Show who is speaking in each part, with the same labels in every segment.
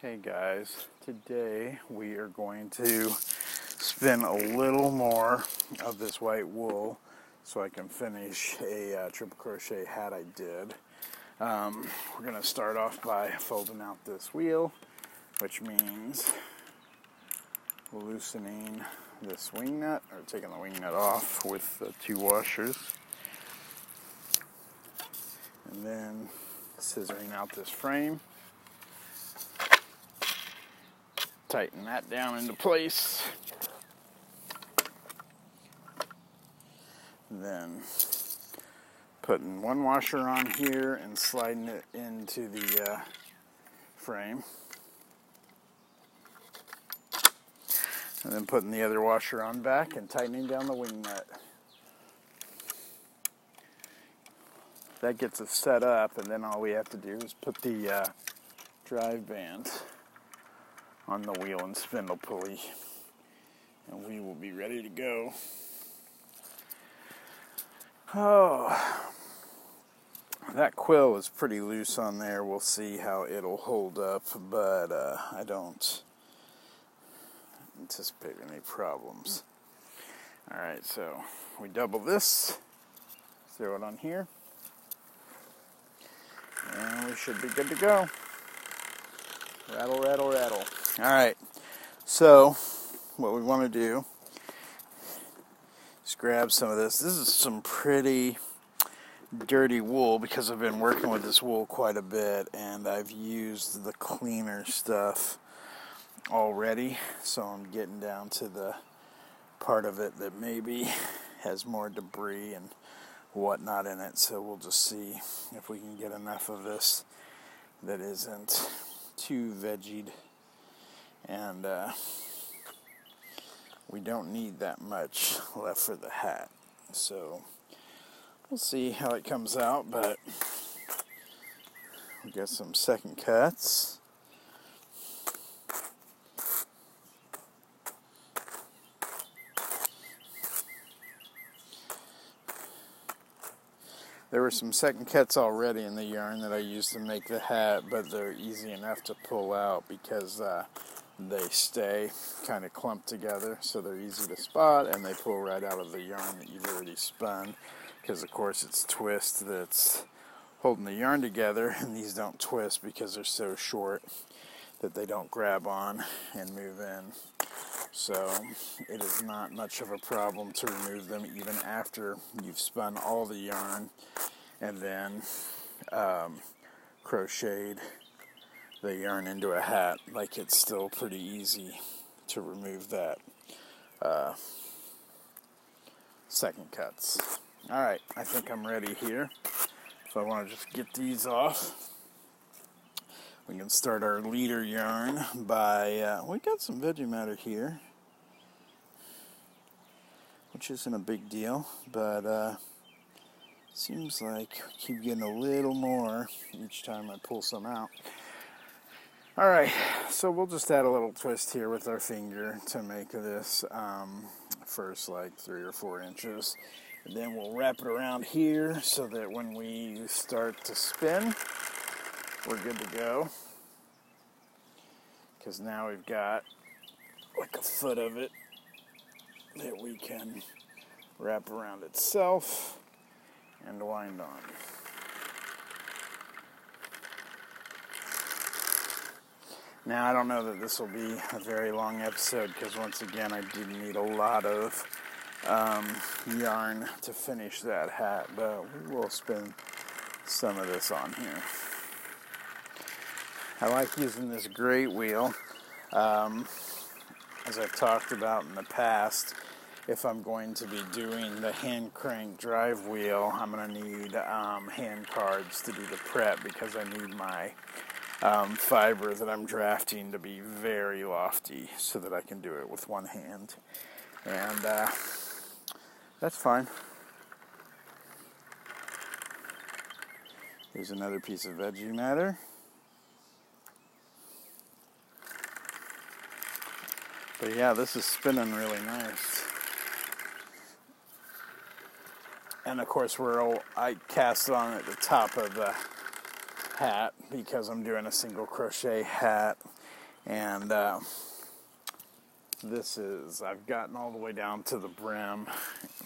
Speaker 1: Hey guys, today we are going to spin a little more of this white wool so I can finish a uh, triple crochet hat I did. Um, we're going to start off by folding out this wheel, which means loosening this wing nut or taking the wing nut off with the two washers. And then scissoring out this frame. Tighten that down into place. then putting one washer on here and sliding it into the uh, frame. And then putting the other washer on back and tightening down the wing nut. That gets us set up and then all we have to do is put the uh, drive band on the wheel and spindle pulley and we will be ready to go. Oh, that quill is pretty loose on there. We'll see how it'll hold up, but uh, I don't anticipate any problems. All right, so we double this, throw it on here, and we should be good to go. Rattle, rattle, rattle. All right, so what we want to do just grab some of this. This is some pretty dirty wool because I've been working with this wool quite a bit and I've used the cleaner stuff already. So I'm getting down to the part of it that maybe has more debris and whatnot in it. So we'll just see if we can get enough of this that isn't too veggied and uh, we don't need that much left for the hat. So we'll see how it comes out, but we got some second cuts. There were some second cuts already in the yarn that I used to make the hat, but they're easy enough to pull out because uh, they stay kind of clumped together so they're easy to spot and they pull right out of the yarn that you've already spun. Because of course it's twist that's holding the yarn together and these don't twist because they're so short that they don't grab on and move in. So it is not much of a problem to remove them even after you've spun all the yarn and then um, crocheted the yarn into a hat, like it's still pretty easy to remove that uh, second cuts. Alright, I think I'm ready here. So I want to just get these off. We can start our leader yarn by, uh, we got some veggie matter here, which isn't a big deal, but uh, seems like I keep getting a little more each time I pull some out. All right, so we'll just add a little twist here with our finger to make this um, first like three or four inches. And then we'll wrap it around here so that when we start to spin, we're good to go. Because now we've got like a foot of it that we can wrap around itself and wind on. Now, I don't know that this will be a very long episode because, once again, I did need a lot of um, yarn to finish that hat, but we will spin some of this on here. I like using this great wheel. Um, as I've talked about in the past, if I'm going to be doing the hand crank drive wheel, I'm going to need um, hand cards to do the prep because I need my um, fiber that I'm drafting to be very lofty so that I can do it with one hand. And uh, that's fine. Here's another piece of veggie matter. But yeah, this is spinning really nice. And of course, we're all, I cast it on at the top of the hat because I'm doing a single crochet hat. And uh, this is I've gotten all the way down to the brim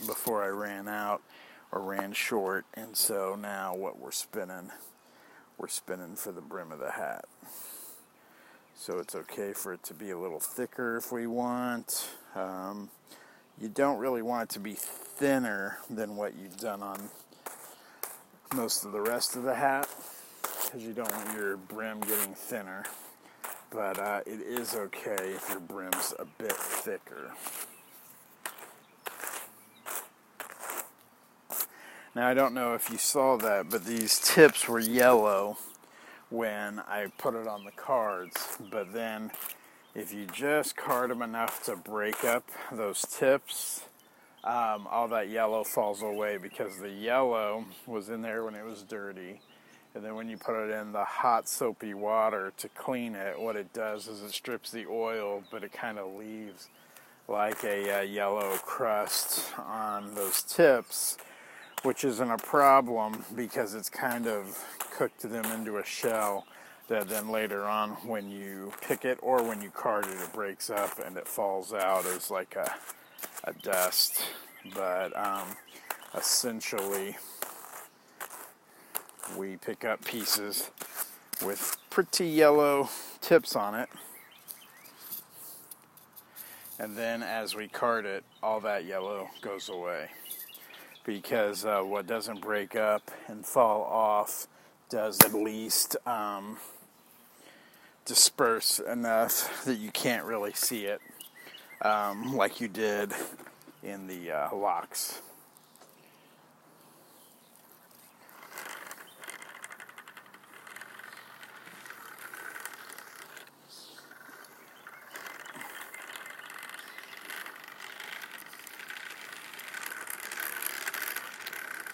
Speaker 1: before I ran out or ran short. And so now what we're spinning we're spinning for the brim of the hat. So it's okay for it to be a little thicker if we want. Um, you don't really want it to be thinner than what you've done on most of the rest of the hat because you don't want your brim getting thinner but uh, it is okay if your brim's a bit thicker. Now, I don't know if you saw that, but these tips were yellow when I put it on the cards. But then, if you just card them enough to break up those tips, um, all that yellow falls away because the yellow was in there when it was dirty and then when you put it in the hot soapy water to clean it, what it does is it strips the oil, but it kind of leaves like a, uh, yellow crust on those tips, which isn't a problem because it's kind of cooked them into a shell that then later on when you pick it or when you card it, it breaks up and it falls out as like a, a dust. But um, essentially, we pick up pieces with pretty yellow tips on it. And then as we card it, all that yellow goes away. Because uh, what doesn't break up and fall off does at least um, disperse enough that you can't really see it um, like you did in the uh, locks.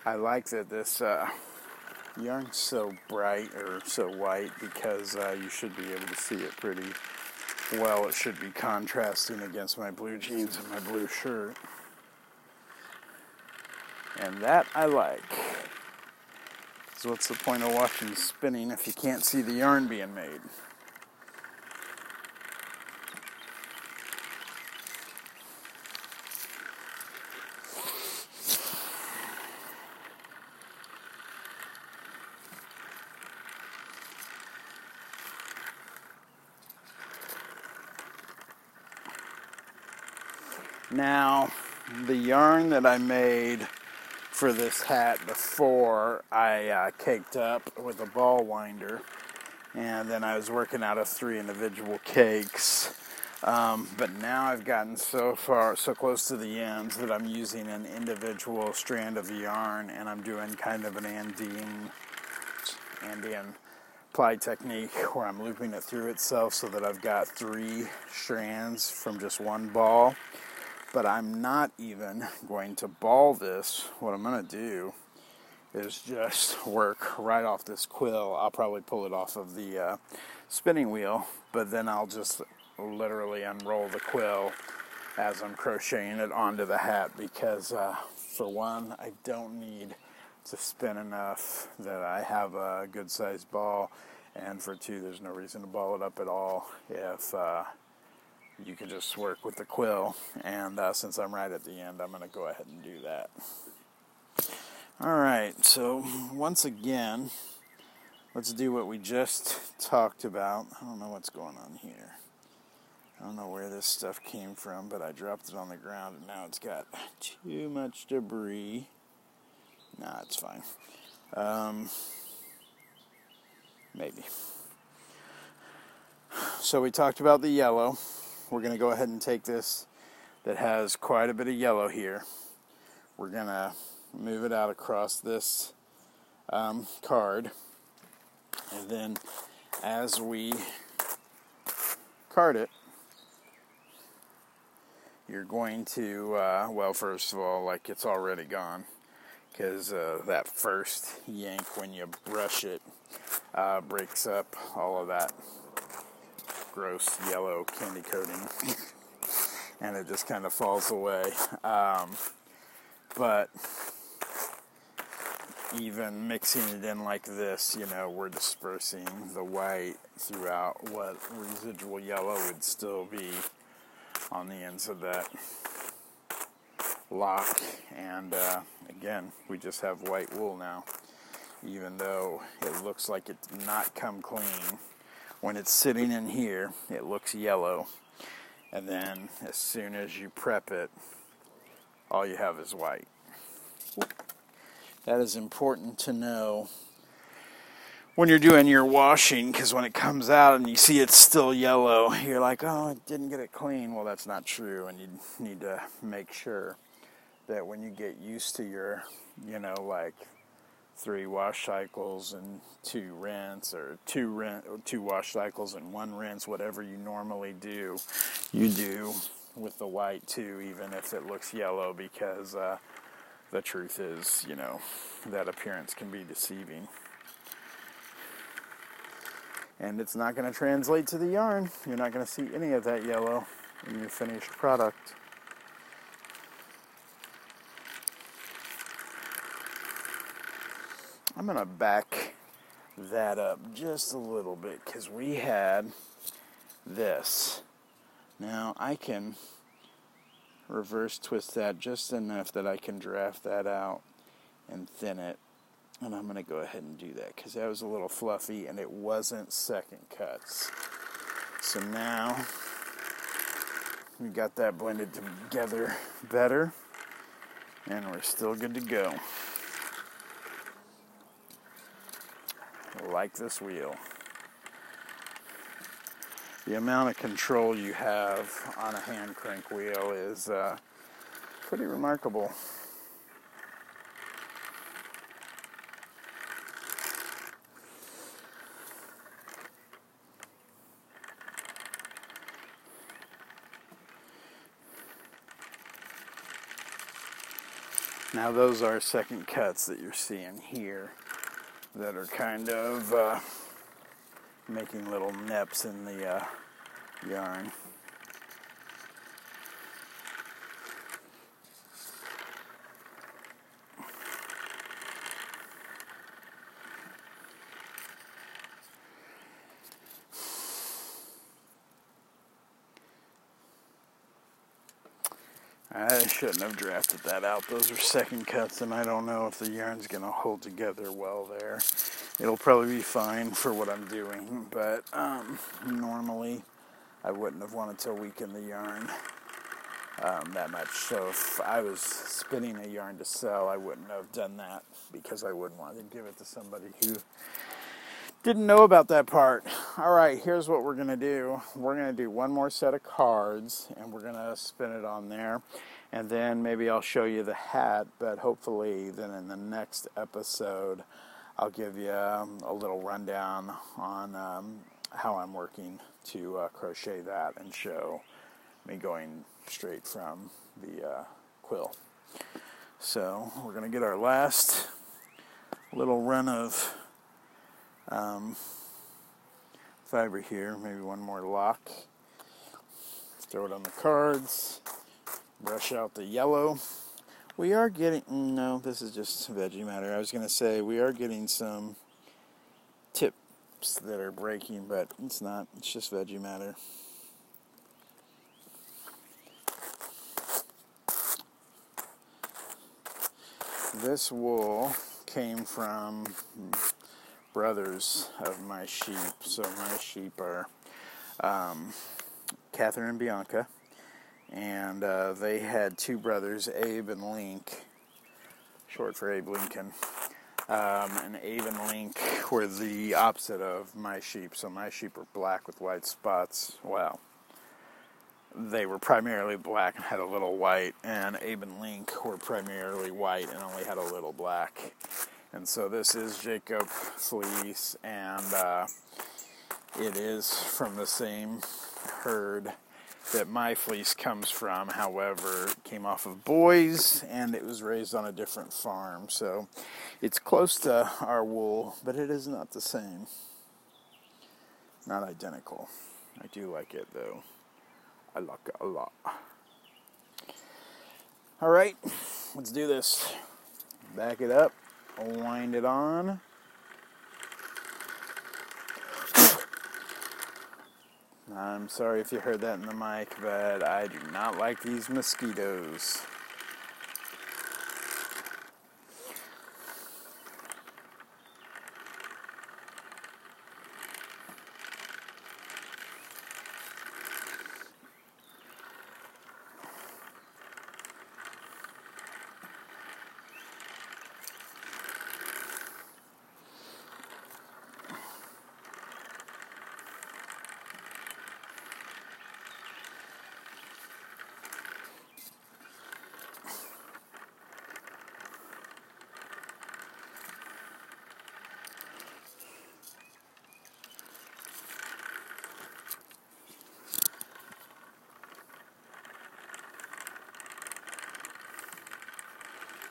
Speaker 1: I like that this uh, yarn's so bright or so white because uh, you should be able to see it pretty well. It should be contrasting against my blue jeans and my blue shirt. And that I like. So what's the point of watching spinning if you can't see the yarn being made? Now, the yarn that I made for this hat before I uh, caked up with a ball winder, and then I was working out of three individual cakes. Um, but now I've gotten so far, so close to the ends that I'm using an individual strand of yarn, and I'm doing kind of an Andean, Andean ply technique where I'm looping it through itself so that I've got three strands from just one ball but I'm not even going to ball this. What I'm going to do is just work right off this quill. I'll probably pull it off of the uh, spinning wheel, but then I'll just literally unroll the quill as I'm crocheting it onto the hat because uh, for one, I don't need to spin enough that I have a good sized ball, and for two, there's no reason to ball it up at all if uh, you can just work with the quill. And uh, since I'm right at the end, I'm going to go ahead and do that. Alright, so once again, let's do what we just talked about. I don't know what's going on here. I don't know where this stuff came from, but I dropped it on the ground and now it's got too much debris. Nah, it's fine. Um, maybe. So we talked about the yellow we're going to go ahead and take this that has quite a bit of yellow here. We're going to move it out across this um, card. And then as we card it, you're going to, uh, well, first of all, like it's already gone because uh, that first yank when you brush it uh, breaks up all of that gross yellow candy coating and it just kind of falls away. Um, but even mixing it in like this, you know, we're dispersing the white throughout what residual yellow would still be on the ends of that lock. And uh, again, we just have white wool now, even though it looks like it's not come clean. When it's sitting in here, it looks yellow. And then as soon as you prep it, all you have is white. That is important to know when you're doing your washing because when it comes out and you see it's still yellow, you're like, oh, I didn't get it clean. Well, that's not true, and you need to make sure that when you get used to your, you know, like three wash cycles and two rinse or two rinse, two wash cycles and one rinse, whatever you normally do, you do with the white too, even if it looks yellow, because uh, the truth is, you know, that appearance can be deceiving. And it's not going to translate to the yarn. You're not going to see any of that yellow in your finished product. I'm going to back that up just a little bit because we had this. Now I can reverse twist that just enough that I can draft that out and thin it. And I'm going to go ahead and do that because that was a little fluffy and it wasn't second cuts. So now we got that blended together better and we're still good to go. Like this wheel the amount of control you have on a hand crank wheel is uh, pretty remarkable. Now those are second cuts that you're seeing here that are kind of uh, making little nips in the uh, yarn. I shouldn't have drafted that out. Those are second cuts, and I don't know if the yarn's going to hold together well there it'll probably be fine for what I'm doing, but um, normally I wouldn't have wanted to weaken the yarn um, that much. So if I was spinning a yarn to sell, I wouldn't have done that because I wouldn't want to give it to somebody who didn't know about that part. All right, here's what we're going to do. We're going to do one more set of cards and we're going to spin it on there. And then maybe I'll show you the hat, but hopefully then in the next episode, I'll give you um, a little rundown on um, how I'm working to uh, crochet that and show me going straight from the uh, quill. So we're going to get our last little run of um, fiber here, maybe one more lock. Throw it on the cards, brush out the yellow. We are getting, no, this is just veggie matter. I was going to say we are getting some tips that are breaking, but it's not. It's just veggie matter. This wool came from brothers of my sheep. So my sheep are um, Catherine and Bianca and uh, they had two brothers, Abe and Link, short for Abe Lincoln. Um, and Abe and Link were the opposite of my sheep. So my sheep were black with white spots. Well, they were primarily black and had a little white, and Abe and Link were primarily white and only had a little black. And so this is Jacob Fleece, and uh, it is from the same herd that my fleece comes from, however, came off of boys and it was raised on a different farm. So it's close to our wool, but it is not the same. Not identical. I do like it though. I like it a lot. All right, let's do this. Back it up. wind it on. I'm sorry if you heard that in the mic, but I do not like these mosquitoes.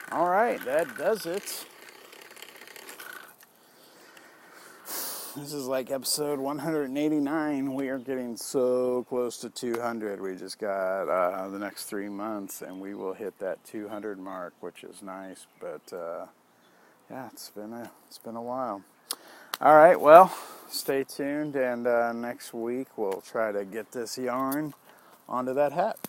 Speaker 1: All right, that does it. This is like episode 189. We are getting so close to 200. We just got uh, the next three months, and we will hit that 200 mark, which is nice. But uh, yeah, it's been a it's been a while. All right, well, stay tuned, and uh, next week we'll try to get this yarn onto that hat.